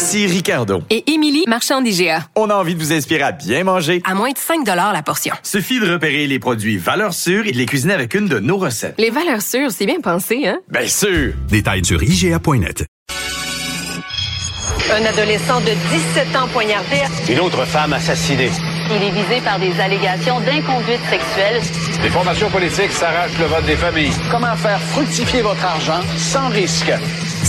Ici Ricardo. Et Émilie, marchand d'IGA. On a envie de vous inspirer à bien manger. À moins de 5 la portion. Suffit de repérer les produits valeurs sûres et de les cuisiner avec une de nos recettes. Les valeurs sûres, c'est bien pensé, hein? Bien sûr! Détails sur IGA.net. Un adolescent de 17 ans poignardé. Une autre femme assassinée. Il est visé par des allégations d'inconduite sexuelle. Les formations politiques s'arrachent le vote des familles. Comment faire fructifier votre argent sans risque?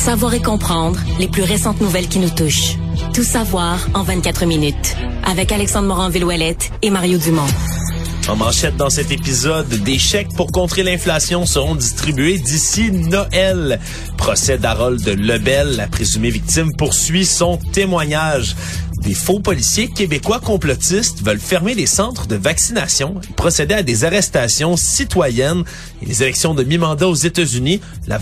Savoir et comprendre les plus récentes nouvelles qui nous touchent. Tout savoir en 24 minutes. Avec Alexandre Morin-Villouellette et Mario Dumont. En manchette dans cet épisode, des chèques pour contrer l'inflation seront distribués d'ici Noël. Procès d'Harold Lebel, la présumée victime, poursuit son témoignage. Des faux policiers québécois complotistes veulent fermer les centres de vaccination et procéder à des arrestations citoyennes. Et les élections de mi-mandat aux États-Unis, la,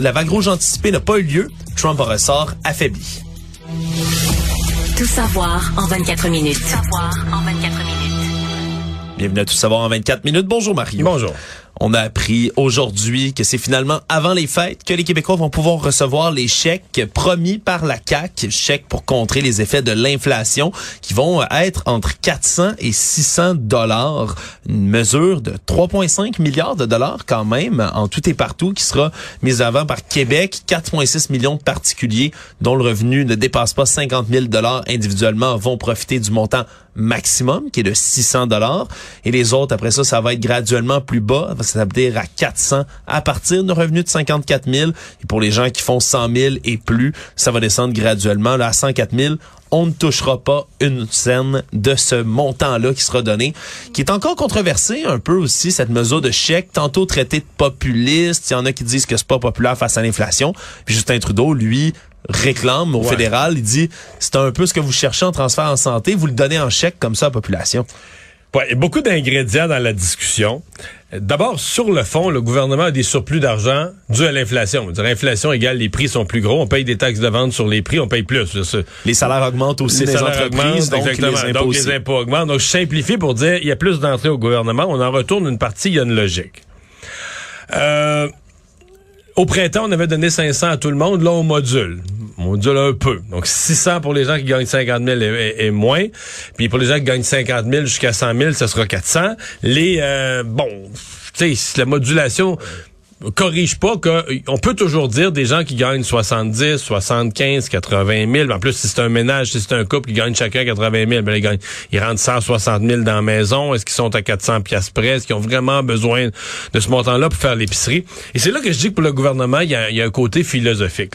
la vague rouge anticipée n'a pas eu lieu. Trump en ressort affaibli. Tout savoir en 24 minutes. Tout savoir en 24 minutes. Bienvenue à Tout savoir en 24 minutes. Bonjour Mario. Bonjour. On a appris aujourd'hui que c'est finalement avant les fêtes que les Québécois vont pouvoir recevoir les chèques promis par la CAC, chèques pour contrer les effets de l'inflation, qui vont être entre 400 et 600 dollars. Une mesure de 3,5 milliards de dollars quand même, en tout et partout, qui sera mise avant par Québec. 4,6 millions de particuliers dont le revenu ne dépasse pas 50 000 dollars individuellement vont profiter du montant maximum, qui est de 600 dollars. Et les autres, après ça, ça va être graduellement plus bas c'est-à-dire à 400 à partir de revenus de 54 000. Et pour les gens qui font 100 000 et plus, ça va descendre graduellement. Là, à 104 000 on ne touchera pas une scène de ce montant-là qui sera donné, qui est encore controversé un peu aussi, cette mesure de chèque, tantôt traité de populiste, il y en a qui disent que c'est pas populaire face à l'inflation, puis Justin Trudeau, lui, réclame au fédéral, il dit, c'est un peu ce que vous cherchez en transfert en santé, vous le donnez en chèque comme ça à la population. Ouais, il y a beaucoup d'ingrédients dans la discussion. D'abord, sur le fond, le gouvernement a des surplus d'argent dû à l'inflation. L'inflation égale les prix sont plus gros, on paye des taxes de vente sur les prix, on paye plus. Les salaires augmentent aussi les entreprises, donc, Les impôts donc les impôts augmentent. Donc je simplifie pour dire il y a plus d'entrées au gouvernement, on en retourne une partie, il y a une logique. Euh, au printemps, on avait donné 500 à tout le monde. Là, on module. On module un peu. Donc, 600 pour les gens qui gagnent 50 000 et, moins. Puis pour les gens qui gagnent 50 000 jusqu'à 100 000, ça sera 400. Les, euh, bon, tu sais, la modulation corrige pas qu'on peut toujours dire des gens qui gagnent 70, 75, 80 000. En plus, si c'est un ménage, si c'est un couple qui gagne chacun 80 000, ben ils, gagnent, ils rentrent 160 000 dans la maison. Est-ce qu'ils sont à 400 pièces près? Est-ce qu'ils ont vraiment besoin de ce montant-là pour faire l'épicerie? Et c'est là que je dis que pour le gouvernement, il y a, il y a un côté philosophique.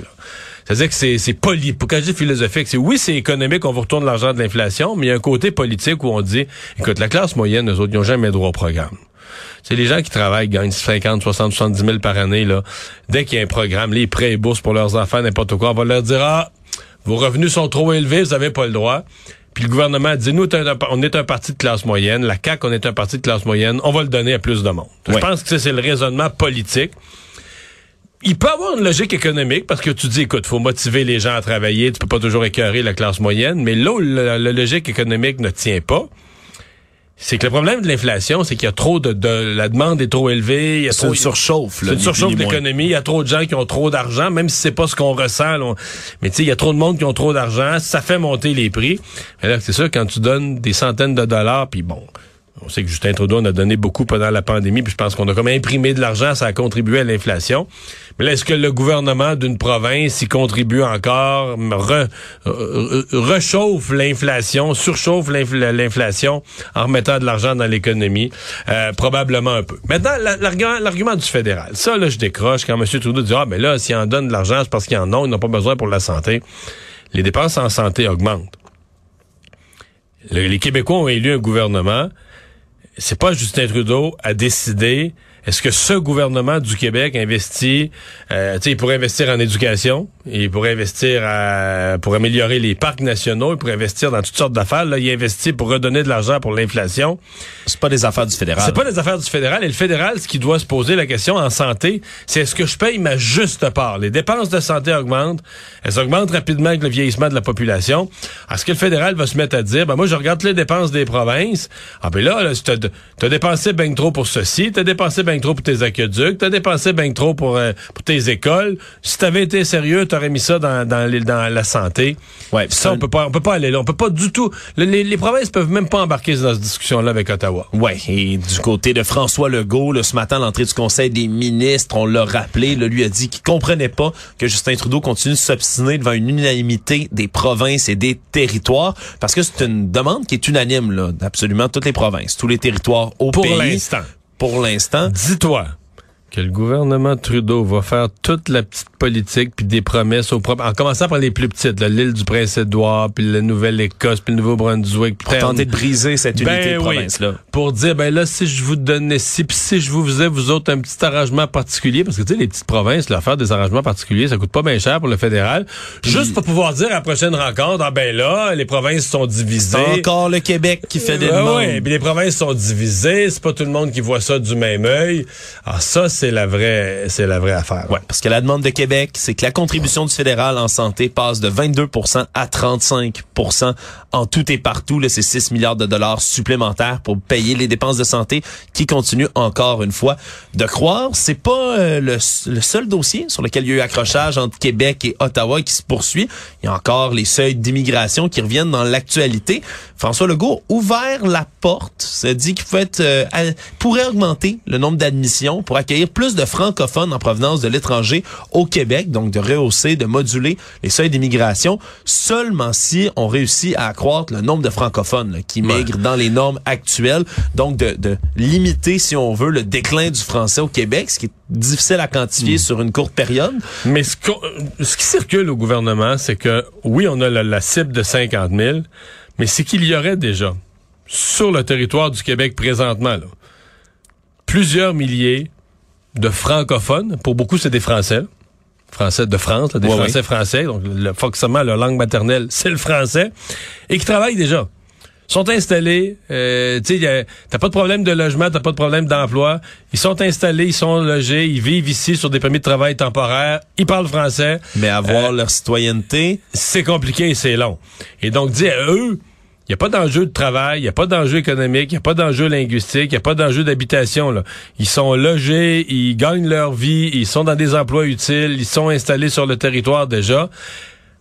C'est-à-dire que c'est, c'est poli. Pour quand je dis philosophique, c'est oui, c'est économique, on vous retourne l'argent de l'inflation, mais il y a un côté politique où on dit, écoute, la classe moyenne, eux autres, ils n'ont jamais droit au programme. C'est les gens qui travaillent, gagnent 50, 60, 70 000 par année, là. Dès qu'il y a un programme, les prêts et bourses pour leurs enfants, n'importe quoi, on va leur dire, ah, vos revenus sont trop élevés, vous n'avez pas le droit. Puis le gouvernement dit, nous, on est un parti de classe moyenne. La CAQ, on est un parti de classe moyenne. On va le donner à plus de monde. Je pense que c'est le raisonnement politique. Il peut avoir une logique économique parce que tu dis, écoute, faut motiver les gens à travailler. Tu peux pas toujours écœurer la classe moyenne. Mais là où la logique économique ne tient pas, c'est que le problème de l'inflation, c'est qu'il y a trop de, de, la demande est trop élevée, il y a trop une surchauffe, c'est une surchauffe de l'économie, il y a trop de gens qui ont trop d'argent, même si c'est pas ce qu'on ressent, mais tu sais, il y a trop de monde qui ont trop d'argent, ça fait monter les prix. Alors c'est sûr quand tu donnes des centaines de dollars, puis bon, on sait que Justin Trudeau en a donné beaucoup pendant la pandémie, puis je pense qu'on a comme imprimé de l'argent, ça a contribué à l'inflation. Mais est-ce que le gouvernement d'une province y contribue encore, rechauffe l'inflation, surchauffe l'inflation en remettant de l'argent dans l'économie? Euh, probablement un peu. Maintenant, l'argument du fédéral. Ça, là, je décroche quand M. Trudeau dit, ah, mais là, s'il en donne de l'argent, c'est parce qu'il en ont, ils n'ont pas besoin pour la santé. Les dépenses en santé augmentent. les Québécois ont élu un gouvernement c'est pas Justin Trudeau à décider est-ce que ce gouvernement du Québec investit, euh, il pourrait investir en éducation, il pourrait investir à- pour améliorer les parcs nationaux, il pourrait investir dans toutes sortes d'affaires. Là, il investit pour redonner de l'argent pour l'inflation. C'est pas des affaires du fédéral. C'est pas des affaires du fédéral. Et le fédéral, ce qui doit se poser la question en santé, c'est est-ce que je paye ma juste part? Les dépenses de santé augmentent. Elles augmentent rapidement avec le vieillissement de la population. Est-ce que le fédéral va se mettre à dire, ben moi, je regarde les dépenses des provinces. Ah ben là, là t'as, t'as dépensé ben trop pour ceci, t'as dépensé ben trop pour tes aqueducs, t'as dépensé ben trop pour, euh, pour tes écoles. Si t'avais été sérieux, t'aurais mis ça dans, dans, les- dans la santé. Ouais, Ça, on peut pas, on peut pas aller là. On peut pas du tout. le- Les, les provinces peuvent même pas embarquer dans cette discussion-là avec Ottawa. Ouais, et du côté de François Legault, là, ce matin, à l'entrée du Conseil des ministres, on l'a rappelé, là, lui a dit qu'il comprenait pas que Justin Trudeau continue de s'obstiner devant une unanimité des provinces et des territoires, parce que c'est une demande qui est unanime, là, d'absolument toutes les provinces, tous les territoires au Pour pays. l'instant. Pour l'instant. Dis-toi que le gouvernement Trudeau va faire toute la petite politique puis des promesses aux propres, en commençant par les plus petites, là, l'île du Prince-Édouard, puis la Nouvelle-Écosse, puis le Nouveau-Brunswick, Pour tenter de briser cette unité Ben de oui. province-là. pour dire ben là si je vous donnais si puis si je vous faisais vous autres un petit arrangement particulier parce que tu sais les petites provinces leur faire des arrangements particuliers ça coûte pas bien cher pour le fédéral juste pour pouvoir dire à la prochaine rencontre ah ben là les provinces sont divisées Encore le Québec qui fait des demandes. ouais, puis les provinces sont divisées, c'est pas tout le monde qui voit ça du même œil. Alors ça, c'est la vraie, c'est la vraie affaire. Ouais, parce que la demande de Québec, c'est que la contribution du fédéral en santé passe de 22 à 35 en tout et partout. Là, c'est 6 milliards de dollars supplémentaires pour payer les dépenses de santé qui continuent encore une fois de croire. C'est pas euh, le, le seul dossier sur lequel il y a eu accrochage entre Québec et Ottawa qui se poursuit. Il y a encore les seuils d'immigration qui reviennent dans l'actualité. François Legault ouvert la porte, se dit qu'il pouvait être, euh, pourrait augmenter le nombre d'admissions pour accueillir plus de francophones en provenance de l'étranger au Québec, donc de rehausser, de moduler les seuils d'immigration, seulement si on réussit à accroître le nombre de francophones là, qui migrent dans les normes actuelles, donc de, de limiter, si on veut, le déclin du français au Québec, ce qui est difficile à quantifier sur une courte période. Mais ce, qui circule au gouvernement, c'est que oui, on a la, la cible de 50 000, mais c'est qu'il y aurait déjà sur le territoire du Québec présentement là, plusieurs milliers de francophones. Pour beaucoup, c'est des Français. Français de France, là, des Ouais, Français français. Donc, le, forcément, leur langue maternelle, c'est le français. Et qui travaillent déjà. sont installés, euh, tu t'as pas de problème de logement, t'as pas de problème d'emploi. Ils sont installés, ils sont logés, ils vivent ici sur des permis de travail temporaires, ils parlent français. Mais avoir Euh, leur citoyenneté, c'est compliqué et c'est long. Et donc, dire à eux, il n'y a pas d'enjeu de travail, il n'y a pas d'enjeu économique, il n'y a pas d'enjeu linguistique, il n'y a pas d'enjeu d'habitation. Ils sont logés, ils gagnent leur vie, ils sont dans des emplois utiles, ils sont installés sur le territoire déjà.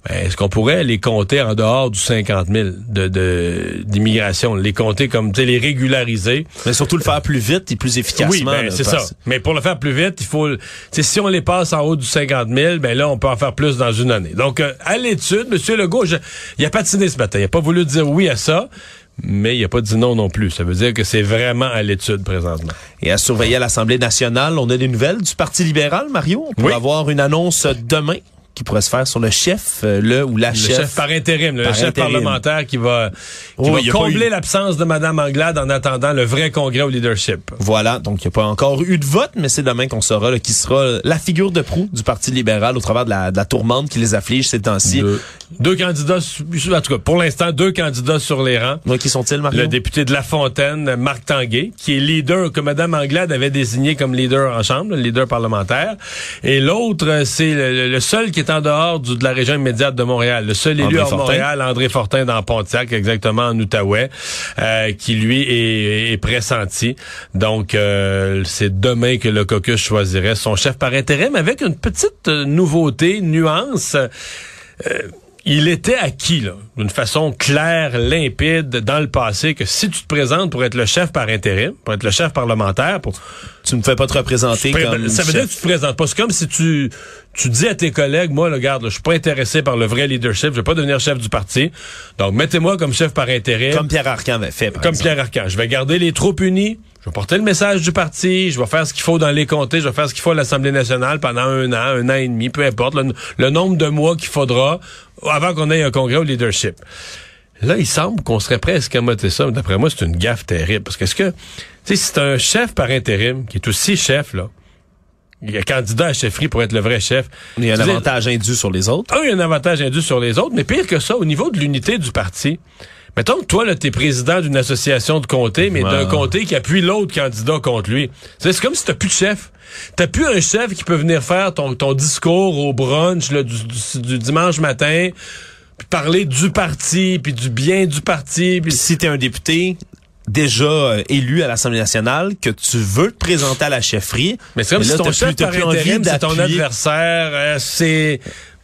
Ben, Est-ce qu'on pourrait les compter en dehors du 50 000 de, de, d'immigration, les compter comme, tu sais, les régulariser? mais surtout le faire plus vite et plus efficacement. Oui, ben, c'est ça. Mais pour le faire plus vite, il faut... Si on les passe en haut du 50 000, ben là, on peut en faire plus dans une année. Donc, euh, à l'étude, M. Legault, je- il a patiné ce matin. Il a pas voulu dire oui à ça, mais il a pas dit non non plus. Ça veut dire que c'est vraiment à l'étude présentement. Et à surveiller à l'Assemblée nationale, on a des nouvelles du Parti libéral, Mario? On pourrait Oui. avoir une annonce demain? Qui pourrait se faire sur le chef, euh, le ou la Le chef. chef, par intérim, le Par chef intérim. parlementaire qui va, qui Oh, va combler eu- l'absence de Mme Anglade en attendant le vrai congrès au leadership. Voilà, donc il n'y a pas encore eu de vote, mais c'est demain qu'on saura là, qui sera la figure de proue du Parti libéral au travers de la, de la tourmente qui les afflige ces temps-ci. Deux candidats, en tout cas, pour l'instant, deux candidats sur les rangs. Donc, qui sont-ils, Mario? Le député de La Fontaine, Marc Tanguay, qui est leader, que Mme Anglade avait désigné comme leader en Chambre, le leader parlementaire. Et l'autre, c'est le, le seul qui est en dehors du- de la région immédiate de Montréal. Le seul élu Fortin. Montréal, André Fortin dans Pontiac, exactement en Outaouais, euh, qui lui est, est pressenti. Donc, euh, c'est demain que le caucus choisirait son chef par intérim avec une petite euh, nouveauté, nuance. Euh, il était acquis, là, d'une façon claire, limpide, dans le passé, que si tu te présentes pour être le chef par intérim, pour être le chef parlementaire, pour Tu ne fais pas te représenter Pré- comme ça veut chef. dire que tu te présentes pas. C'est comme si tu, tu dis à tes collègues, moi, regarde, là, je suis pas intéressé par le vrai leadership, je vais pas devenir chef du parti. Donc, mettez-moi comme chef par intérim. Comme Pierre Arcan avait fait, par Comme exemple. Pierre Arcan. Je vais garder les troupes unies. Je vais porter le message du parti. Je vais faire ce qu'il faut dans les comtés. Je vais faire ce qu'il faut à l'Assemblée nationale pendant un an, un an et demi, peu importe, le, le nombre de mois qu'il faudra avant qu'on ait un congrès au leadership. Là, il semble qu'on serait prêt à escamoter ça. mais D'après moi, c'est une gaffe terrible. Parce que est-ce que, tu sais, c'est un chef par intérim qui est aussi chef, là, il y a candidat à chefferie pour être le vrai chef. Il y a un avantage indu sur les autres. un, il y a un avantage indu sur les autres, mais pire que ça, au niveau de l'unité du parti, mettons que toi, là, t'es président d'une association de comté, mais d'un comté qui appuie l'autre candidat contre lui. C'est comme si t'as plus de chef. T'as plus un chef qui peut venir faire ton, ton discours au brunch là, du, du- du dimanche matin, puis parler du parti, puis du bien du parti. Puis si t'es un député déjà euh, élu à l'Assemblée nationale, que tu veux te présenter à la chefferie, Mais c'est comme là, si ton t'as chef plus- par intérim, c'est ton adversaire. euh, c'est...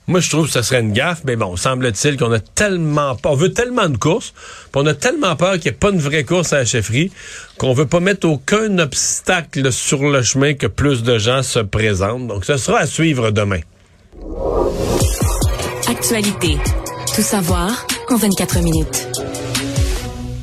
Moi, je trouve que ce serait une gaffe, mais bon, semble-t-il qu'on a tellement pas, on veut tellement de courses, on a tellement peur qu'il n'y ait pas une vraie course à la chefferie, qu'on veut pas mettre aucun obstacle sur le chemin que plus de gens se présentent. Donc, ce sera à suivre demain. Actualité. Tout savoir en 24 minutes.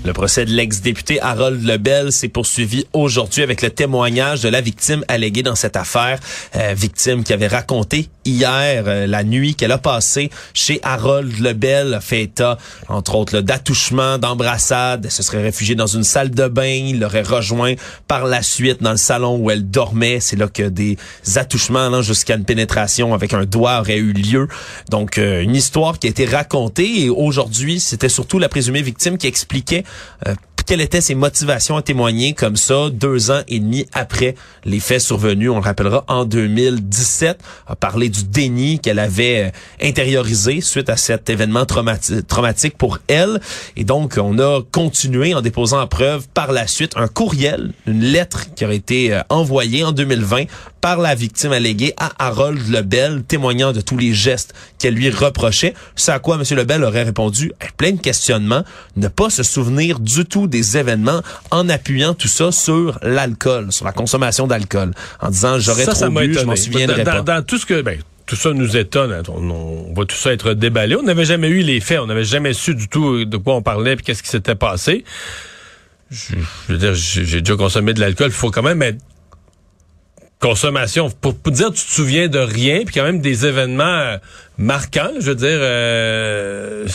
Le procès de l'ex-député Harold Lebel s'est poursuivi aujourd'hui avec le témoignage de la victime alléguée dans cette affaire. Euh, victime qui avait raconté hier euh, la nuit qu'elle a passée chez Harold Lebel, fait état, entre autres, d'attouchements, d'embrassades. Elle se serait réfugiée dans une salle de bain. Il l'aurait rejoint par la suite dans le salon où elle dormait. C'est là que des attouchements jusqu'à une pénétration avec un doigt auraient eu lieu. Donc, euh, une histoire qui a été racontée et aujourd'hui, c'était surtout la présumée victime qui expliquait euh, quelles étaient ses motivations à témoigner comme ça deux ans et demi après les faits survenus. On le rappellera en 2017, a parlé du déni qu'elle avait euh, intériorisé suite à cet événement traumati- traumatique pour elle. Et donc, on a continué en déposant en preuve par la suite un courriel, une lettre qui aurait été euh, envoyée en 2020 par la victime alléguée à Harold Lebel, témoignant de tous les gestes qu'elle lui reprochait. C'est à quoi M. Lebel aurait répondu, plein de questionnements, ne pas se souvenir du tout des événements en appuyant tout ça sur l'alcool, sur la consommation d'alcool, en disant j'aurais trop ça bu, je m'en souviendrai dans, pas. dans- dans tout ce que, ben, tout ça nous étonne. hein. On, on voit tout ça être déballé. On n'avait jamais eu les faits. On n'avait jamais su du tout de quoi on parlait puis qu'est-ce qui s'était passé. Je, je veux dire, j'ai j'ai déjà consommé de l'alcool. Il faut quand même être consommation pour, pour dire tu te souviens de rien puis quand même des événements euh, marquants je veux dire euh,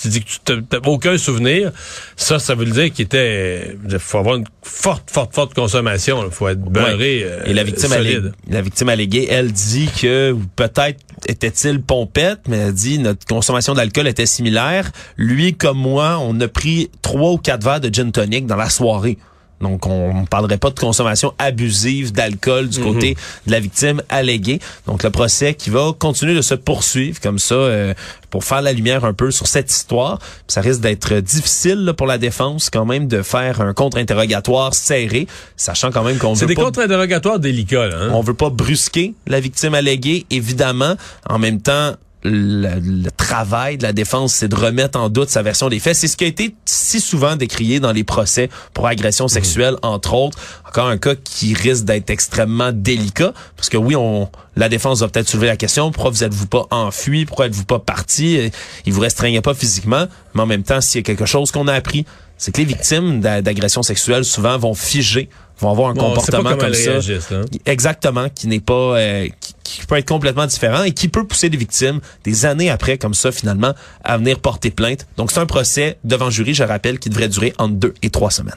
tu dis que tu t'as t'as aucun souvenir ça ça veut dire qu'il était il faut avoir une forte forte forte consommation il faut être beurré euh, Et la victime, alléguée, la victime alléguée, elle dit que peut-être était-il pompette, mais elle dit notre consommation d'alcool était similaire. Lui comme moi, on a pris trois ou quatre verres de gin tonic dans la soirée. Donc, on ne parlerait pas de consommation abusive d'alcool du côté de la victime alléguée. Donc, le procès qui va continuer de se poursuivre comme ça euh, pour faire la lumière un peu sur cette histoire. Ça risque d'être difficile là, pour la défense quand même de faire un contre-interrogatoire serré, sachant quand même qu'on c'est veut des pas contre-interrogatoires délicats là, hein? on veut pas brusquer la victime alléguée, évidemment. En même temps, le, le travail de la défense, c'est de remettre en doute sa version des faits. C'est ce qui a été si souvent décrié dans les procès pour agression sexuelle, entre autres. Encore un cas qui risque d'être extrêmement délicat, parce que oui, on, la défense va peut-être soulever la question, pourquoi vous êtes-vous pas enfui, pourquoi êtes-vous pas parti, il vous restreignait pas physiquement, mais en même temps, s'il y a quelque chose qu'on a appris, c'est que les victimes d'a- d'agression sexuelle souvent vont figer, vont avoir un Bon, comportement comme elles ça. réagissent, là. Exactement, qui n'est pas, euh, qui, qui peut être complètement différent et qui peut pousser les victimes des années après, comme ça, finalement, à venir porter plainte. Donc, c'est un procès devant jury, je rappelle, qui devrait durer entre deux et trois semaines.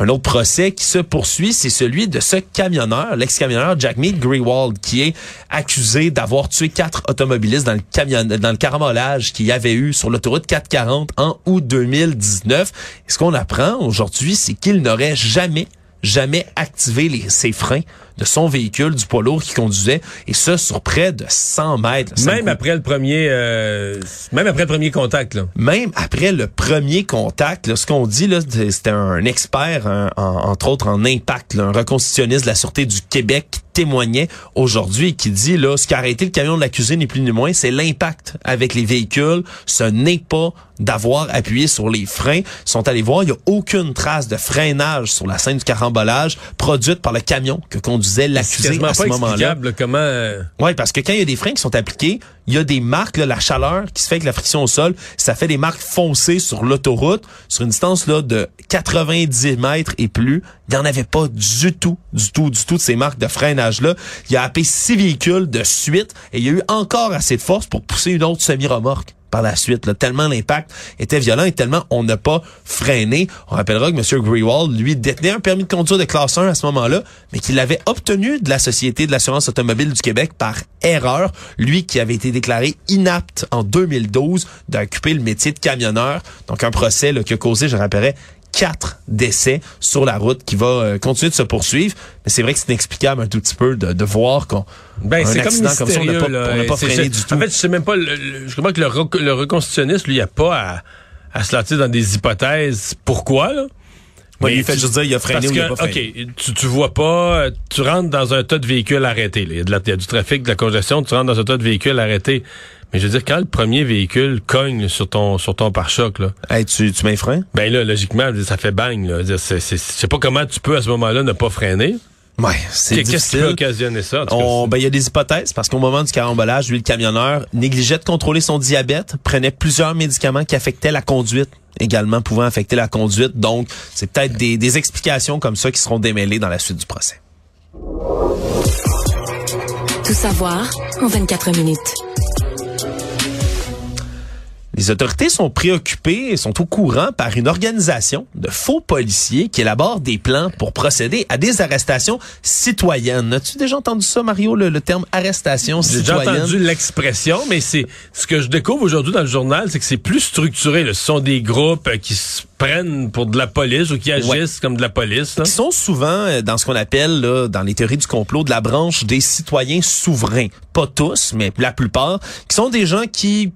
Un autre procès qui se poursuit, c'est celui de ce camionneur, l'ex-camionneur Jack Mead Greenwald, qui est accusé d'avoir tué quatre automobilistes dans le camion, dans le carambolage qu'il y avait eu sur l'autoroute 440 en août 2019. Et ce qu'on apprend aujourd'hui, c'est qu'il n'aurait jamais jamais activé ses freins de son véhicule, du poids lourd qu'il conduisait, et ça sur près de 100 mètres. Même après le premier euh, même après le premier contact là même après le premier contact, là, ce qu'on dit, là, c'était un expert, un- en- entre autres en impact, là, un reconstitutionniste de la Sûreté du Québec qui témoignait aujourd'hui et qui dit, là, ce qui a arrêté le camion de l'accusé, ni plus ni moins, c'est l'impact avec les véhicules. Ce n'est pas d'avoir appuyé sur les freins. Ils sont allés voir, il n'y a aucune trace de freinage sur la scène du carambolage produite par le camion que conduisait c'est l'accusé à ce moment-là. là, comment euh, Oui, parce que quand il y a des freins qui sont appliqués, il y a des marques, là, la chaleur qui se fait avec la friction au sol, ça fait des marques foncées sur l'autoroute, sur une distance là, de 90 mètres et plus. Il n'y en avait pas du tout, du tout, du tout de ces marques de freinage-là. Il a happé six véhicules de suite et il y a eu encore assez de force pour pousser une autre semi-remorque par la suite. Là, tellement l'impact était violent et tellement on n'a pas freiné. On rappellera que M. Grewald, lui, détenait un permis de conduire de classe 1 à ce moment-là, mais qu'il avait obtenu de la Société de l'assurance automobile du Québec par erreur. Lui qui avait été déclaré inapte en 2012 d'occuper le métier de camionneur. Donc un procès là, qui a causé, je rappellerai, quatre décès sur la route qui va euh, continuer de se poursuivre. Mais c'est vrai que c'est inexplicable un tout petit peu de, de voir qu'on ben, un c'est comme accident comme ça, on n'a pas, on freiné du tout. En fait, je sais même pas. le- le- je comprends que le, rec- le reconstitutionniste, lui, il n'y a pas à, à se lancer dans des hypothèses. Pourquoi, là? Mais il fait tu- juste dire il a freiné parce ou il a pas freiné. OK, tu, tu vois pas, tu rentres dans un tas de véhicules arrêtés. Il y, a de la- il y a du trafic, de la congestion, tu rentres dans un tas de véhicules arrêtés. Mais je veux dire, quand le premier véhicule cogne sur ton sur ton pare-choc, là, Hey, tu, tu mets frein? ben là, logiquement, ça fait bang. Là. Je sais pas comment tu peux, à ce moment-là, ne pas freiner. Ouais, c'est Qu'est-ce qui peut occasionner ça? On- ben, il y a des hypothèses parce qu'au moment du carambolage, lui, le camionneur négligeait de contrôler son diabète, prenait plusieurs médicaments qui affectaient la conduite également pouvant affecter la conduite. Donc, c'est peut-être des, des explications comme ça qui seront démêlées dans la suite du procès. Tout savoir en 24 minutes. Les autorités sont préoccupées et sont au courant par une organisation de faux policiers qui élabore des plans pour procéder à des arrestations citoyennes. As-tu déjà entendu ça, Mario, le, le terme arrestation J'ai déjà citoyenne? entendu l'expression, mais c'est ce que je découvre aujourd'hui dans le journal, c'est que c'est plus structuré. là. Ce sont des groupes euh, qui se prennent pour de la police ou qui agissent Ouais. comme de la police. là. qui sont souvent euh, dans ce qu'on appelle là, dans les théories du complot de la branche des citoyens souverains. Pas tous, mais la plupart, qui sont des gens qui,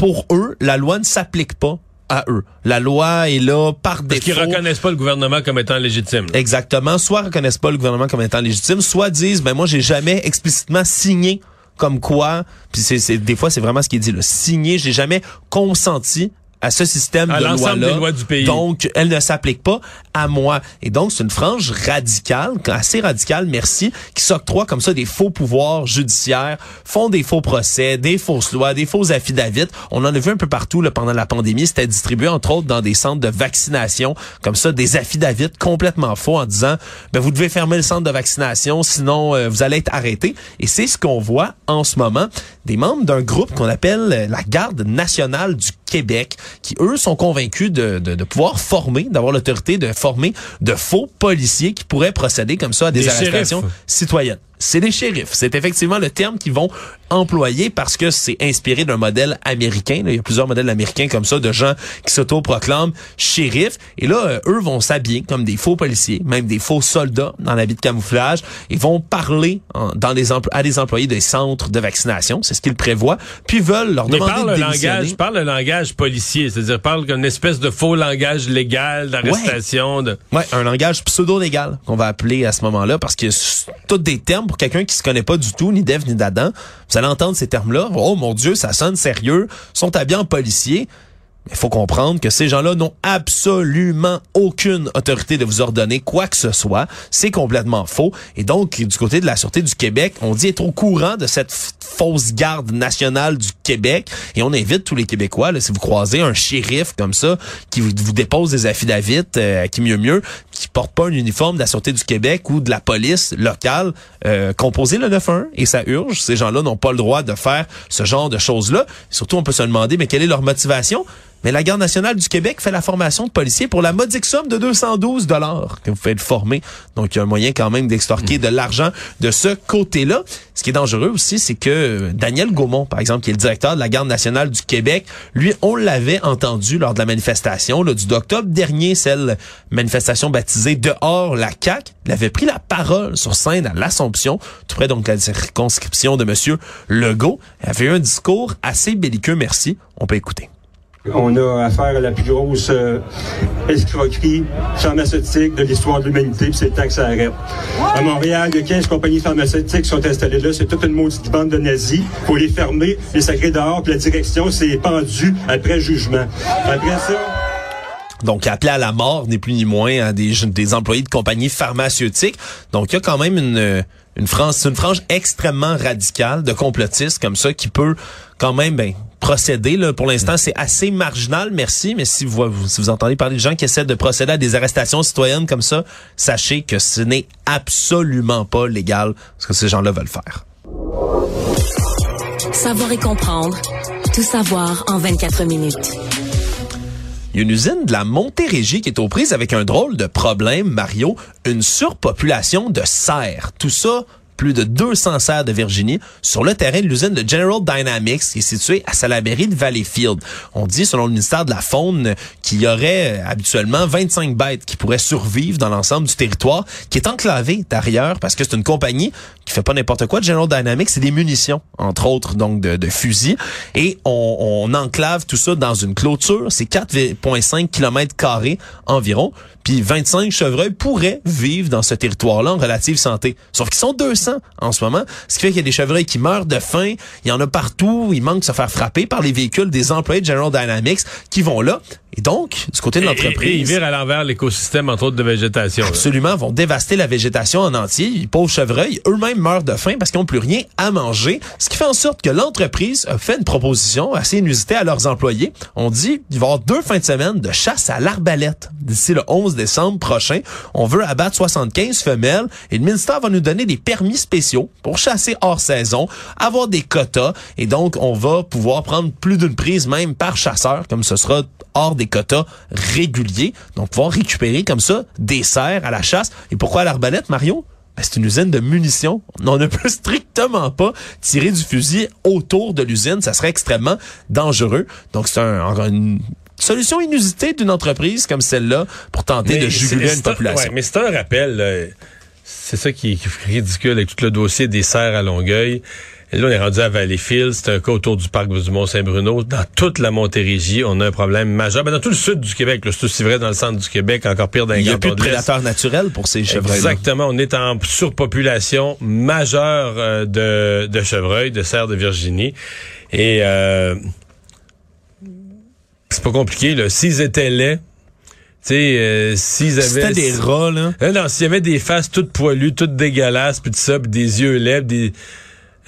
pour eux, la loi ne s'applique pas à eux. La loi est là par Parce défaut. qu'ils reconnaissent pas le gouvernement comme étant légitime. là. Exactement. Soit reconnaissent pas le gouvernement comme étant légitime, soit disent, ben moi, j'ai jamais explicitement signé comme quoi, puis c'est, c'est- des fois, c'est vraiment ce qui est dit, là, signé, j'ai jamais consenti à ce système À de l'ensemble loi-là. des lois du pays. Donc, elle ne s'applique pas à moi. Et donc, c'est une frange radicale, assez radicale, merci, qui s'octroie comme ça des faux pouvoirs judiciaires, font des faux procès, des fausses lois, des faux affidavits. On en a vu un peu partout là, pendant la pandémie. C'était distribué, entre autres, dans des centres de vaccination, comme ça, des affidavits complètement faux en disant, ben, vous devez fermer le centre de vaccination, sinon euh, vous allez être arrêté. Et c'est ce qu'on voit en ce moment, des membres d'un groupe qu'on appelle euh, la Garde nationale du Québec, qui eux sont convaincus de, de, de pouvoir former, d'avoir l'autorité de former de faux policiers qui pourraient procéder comme ça à des, Des arrestations shérifs. citoyennes. C'est des shérifs. C'est effectivement le terme qu'ils vont employer parce que c'est inspiré d'un modèle américain. là. Il y a plusieurs modèles américains comme ça de gens qui s'autoproclament shérifs. Et là, euh, eux vont s'habiller comme des faux policiers, même des faux soldats dans l'habit de camouflage. Ils vont parler en- dans les à des employés des centres de vaccination. C'est ce qu'ils prévoient. Puis veulent leur Mais demander parle de le langage, parle le langage policier, c'est-à-dire parle d'une espèce de faux langage légal d'arrestation. De... Ouais, un langage pseudo-légal qu'on va appeler à ce moment-là parce que tous des termes pour quelqu'un qui se connaît pas du tout, ni d'Ève ni d'Adam. Vous allez entendre ces termes-là. Oh mon Dieu, ça sonne sérieux. sont habillés en policier. Mais il faut comprendre que ces gens-là n'ont absolument aucune autorité de vous ordonner quoi que ce soit. C'est complètement faux. Et donc, du côté de la Sûreté du Québec, on dit être au courant de cette fausse garde nationale du Québec. Et on invite tous les Québécois, là, si vous croisez un shérif comme ça, qui vous, vous dépose des affidavits, euh, qui mieux mieux, qui porte pas un uniforme de la Sûreté du Québec ou de la police locale, euh, composez le 911 et ça urge. Ces gens-là n'ont pas le droit de faire ce genre de choses-là. Surtout, on peut se demander, mais quelle est leur motivation? Mais la Garde nationale du Québec fait la formation de policiers pour la modique somme de 212 dollars que vous faites former. Donc, il y a un moyen quand même d'extorquer de l'argent de ce côté-là. Ce qui est dangereux aussi, c'est que Daniel Gaumont, par exemple, qui est le directeur de la Garde nationale du Québec, lui, on l'avait entendu lors de la manifestation là, du 2 octobre dernier, celle manifestation baptisée Dehors la CAQ. Il avait pris la parole sur scène à l'Assomption, tout près donc de la circonscription de Monsieur Legault. Il avait eu un discours assez belliqueux, merci. On peut écouter. On a affaire à la plus grosse euh, escroquerie pharmaceutique de l'histoire de l'humanité, puis c'est le temps que ça arrête. À Montréal, il y a 15 compagnies pharmaceutiques qui sont installées là. C'est toute une maudite bande de nazis. faut les fermer, les sacrer dehors, puis la direction s'est pendue après jugement. Après ça... Donc, appelé à la mort, ni plus ni moins, à des, des employés de compagnies pharmaceutiques. Donc, il y a quand même une, une frange, une frange extrêmement radicale de complotistes comme ça qui peut quand même ben, procéder. Là. Pour l'instant, c'est assez marginal, merci. Mais si vous- si vous entendez parler de gens qui essaient de procéder à des arrestations citoyennes comme ça, sachez que ce n'est absolument pas légal ce que ces gens-là veulent faire. Savoir et comprendre Tout savoir en 24 minutes. Il y a une usine de la Montérégie qui est aux prises avec un drôle de problème, Mario, une surpopulation de cerfs. Tout ça plus de 200 serres de Virginie sur le terrain de l'usine de General Dynamics qui est située à Salaberry de Valleyfield. On dit, selon le ministère de la Faune, qu'il y aurait euh, habituellement 25 bêtes qui pourraient survivre dans l'ensemble du territoire, qui est enclavé derrière parce que c'est une compagnie qui fait pas n'importe quoi. General Dynamics, c'est des munitions, entre autres, donc de, fusils. Et on, on enclave tout ça dans une clôture. C'est 4,5 km carrés environ. Puis 25 chevreuils pourraient vivre dans ce territoire-là en relative santé. Sauf qu'ils sont 200 en ce moment. Ce qui fait qu'il y a des chevreuils qui meurent de faim. Il y en a partout. Il manque de se faire frapper par les véhicules des employés de General Dynamics qui vont là. Et donc, du côté de l'entreprise... Et, ils virent à l'envers l'écosystème, entre autres, de végétation. Absolument, vont dévaster la végétation en entier. Les pauvres chevreuils, eux-mêmes meurent de faim parce qu'ils n'ont plus rien à manger. Ce qui fait en sorte que l'entreprise a fait une proposition assez inusitée à leurs employés. On dit qu'il va y avoir deux fins de semaine de chasse à l'arbalète d'ici le 11 décembre prochain. On veut abattre 75 femelles et le ministère va nous donner des permis spéciaux pour chasser hors saison, avoir des quotas et donc on va pouvoir prendre plus d'une prise même par chasseur comme ce sera hors des quotas réguliers. Donc, pouvoir récupérer comme ça des cerfs à la chasse. Et pourquoi à l'arbalète, Mario? Ben, c'est une usine de munitions. On ne peut strictement pas tirer du fusil autour de l'usine. Ça serait extrêmement dangereux. Donc, c'est un, une solution inusitée d'une entreprise comme celle-là pour tenter de juguler une population. Ouais, mais c'est un rappel. C'est ça qui est ridicule avec tout le dossier des serres à Longueuil. Et là, on est rendu à Valleyfield. C'est un cas autour du parc du Mont-Saint-Bruno. Dans toute la Montérégie, on a un problème majeur. Ben, dans tout le sud du Québec, c'est aussi vrai dans le centre du Québec, encore pire dans les Il n'y a plus de prédateurs naturels pour ces chevreuils. Exactement. On est en surpopulation majeure euh, de, de chevreuils, de cerfs de Virginie. Et euh, c'est pas compliqué. Là. S'ils étaient laids, tu sais, euh, s'ils avaient... C'était des rats, là. Non, non s'il y avait des faces toutes poilues, toutes dégueulasses, puis tout ça, puis des yeux laids, des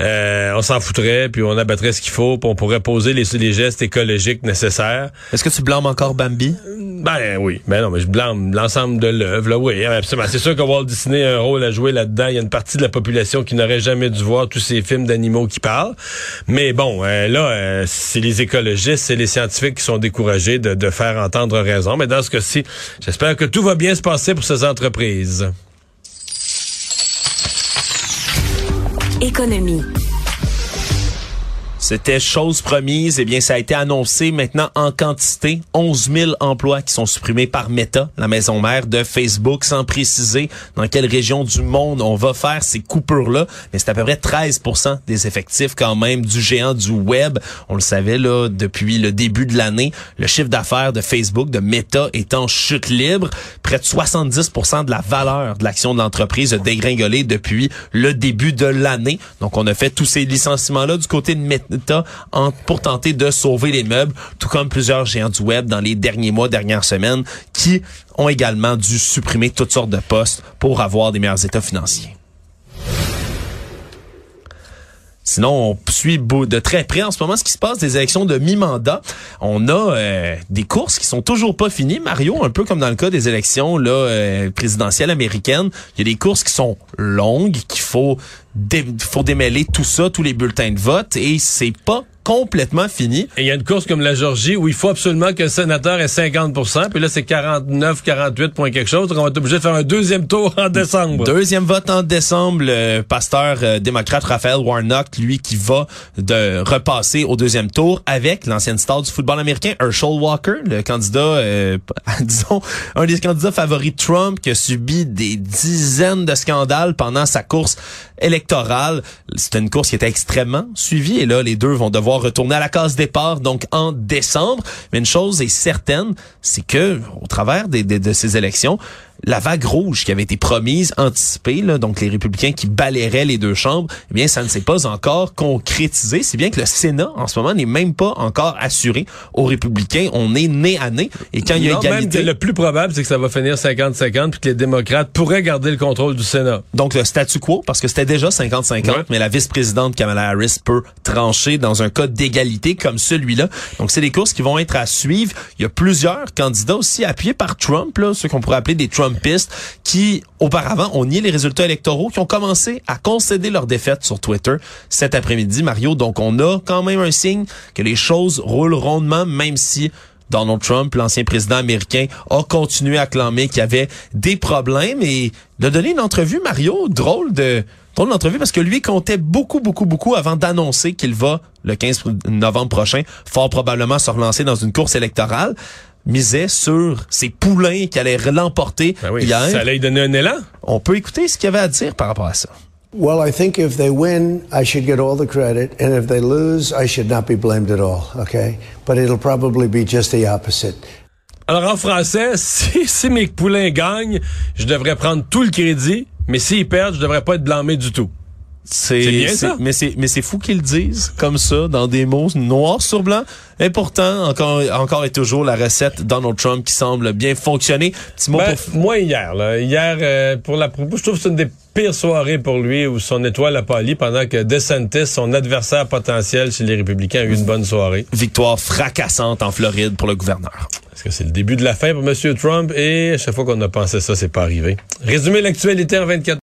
euh, on s'en foutrait, puis on abattrait ce qu'il faut, puis on pourrait poser les, les gestes écologiques nécessaires. Est-ce que tu blâmes encore Bambi? Ben oui. Ben non, mais je blâme l'ensemble de l'œuvre, là, oui. Absolument. C'est sûr que Walt Disney a un rôle à jouer là-dedans. Il y a une partie de la population qui n'aurait jamais dû voir tous ces films d'animaux qui parlent. Mais bon, euh, là, euh, c'est les écologistes, c'est les scientifiques qui sont découragés de, de faire entendre raison. Mais dans ce cas-ci, j'espère que tout va bien se passer pour ces entreprises. Économie. C'était chose promise. Eh bien, ça a été annoncé maintenant en quantité. 11 000 emplois qui sont supprimés par Meta, la maison mère de Facebook, sans préciser dans quelle région du monde on va faire ces coupures-là. Mais c'est à peu près 13% des effectifs quand même du géant du web. On le savait là depuis le début de l'année. Le chiffre d'affaires de Facebook, de Meta, est en chute libre. Près de 70% de la valeur de l'action de l'entreprise a dégringolé depuis le début de l'année. Donc, on a fait tous ces licenciements-là du côté de Meta pour tenter de sauver les meubles, tout comme plusieurs géants du web dans les derniers mois, dernières semaines, qui ont également dû supprimer toutes sortes de postes pour avoir des meilleurs états financiers. Sinon, on suit de très près en ce moment ce qui se passe des élections de mi-mandat. On a euh, des courses qui sont toujours pas finies, Mario, un peu comme dans le cas des élections là euh, présidentielles américaines. Il y a des courses qui sont longues, qu'il faut faut démêler tout ça, tous les bulletins de vote, et c'est pas complètement fini. Et il y a une course comme la Georgie où il faut absolument que le sénateur ait 50% puis là c'est 49, 48 points quelque chose. Donc on va être obligé de faire un deuxième tour en décembre. Deuxième vote en décembre. Le pasteur euh, démocrate Raphaël Warnock, lui qui va de repasser au deuxième tour avec l'ancienne star du football américain Herschel Walker, le candidat, euh, disons, un des candidats favoris de Trump qui a subi des dizaines de scandales pendant sa course électorale. C'était une course qui était extrêmement suivie et là les deux vont devoir retourner à la case départ, donc en décembre. Mais une chose est certaine, c'est que au travers des, de ces élections, la vague rouge qui avait été promise, anticipée, là, donc les républicains qui balayeraient les deux chambres, eh bien, ça ne s'est pas encore concrétisé. C'est bien que le Sénat, en ce moment, n'est même pas encore assuré aux républicains. On est nez à nez. Et quand il y a égalité... le plus probable, c'est que ça va finir 50-50 puis que les démocrates pourraient garder le contrôle du Sénat. Donc, le statu quo, parce que c'était déjà 50-50, mais la vice-présidente Kamala Harris peut trancher dans un cas d'égalité comme celui-là. Donc, c'est des courses qui vont être à suivre. Il y a plusieurs candidats aussi appuyés par Trump, là, ceux qu'on pourrait appeler des Trump Qui, auparavant, ont nié les résultats électoraux, qui ont commencé à concéder leur défaite sur Twitter cet après-midi, Mario. Donc, on a quand même un signe que les choses roulent rondement, même si Donald Trump, l'ancien président américain, a continué à clamer qu'il y avait des problèmes et a donné une entrevue, Mario, drôle de drôle d'entrevue parce que lui comptait beaucoup, beaucoup, beaucoup avant d'annoncer qu'il va, le 15 novembre prochain, fort probablement se relancer dans une course électorale misait sur ses poulains qui allaient l'emporter Ben oui, hier. ça allait donner un élan. On peut écouter ce qu'il avait à dire par rapport à ça. Well, I think if they win, I should get all the credit, and if they lose, I should not be blamed at all, okay? But it'll probably be just the opposite. Alors en français, si, si mes poulains gagnent, je devrais prendre tout le crédit, mais s'ils perdent, je devrais pas être blâmé du tout. C'est. Mais c'est mais c'est fou qu'ils le disent comme ça dans des mots noirs sur blanc. Et pourtant encore encore et toujours la recette Donald Trump qui semble bien fonctionner. Petit mot Ben, pour moi hier, là, hier euh, pour la je trouve que c'est une des pires soirées pour lui où son étoile a pâli pendant que DeSantis, son adversaire potentiel chez les républicains, a eu une bonne soirée. victoire fracassante en Floride pour le gouverneur. Est-ce que c'est le début de la fin pour M. Trump et à chaque fois qu'on a pensé ça, c'est pas arrivé. Résumer l'actualité en 24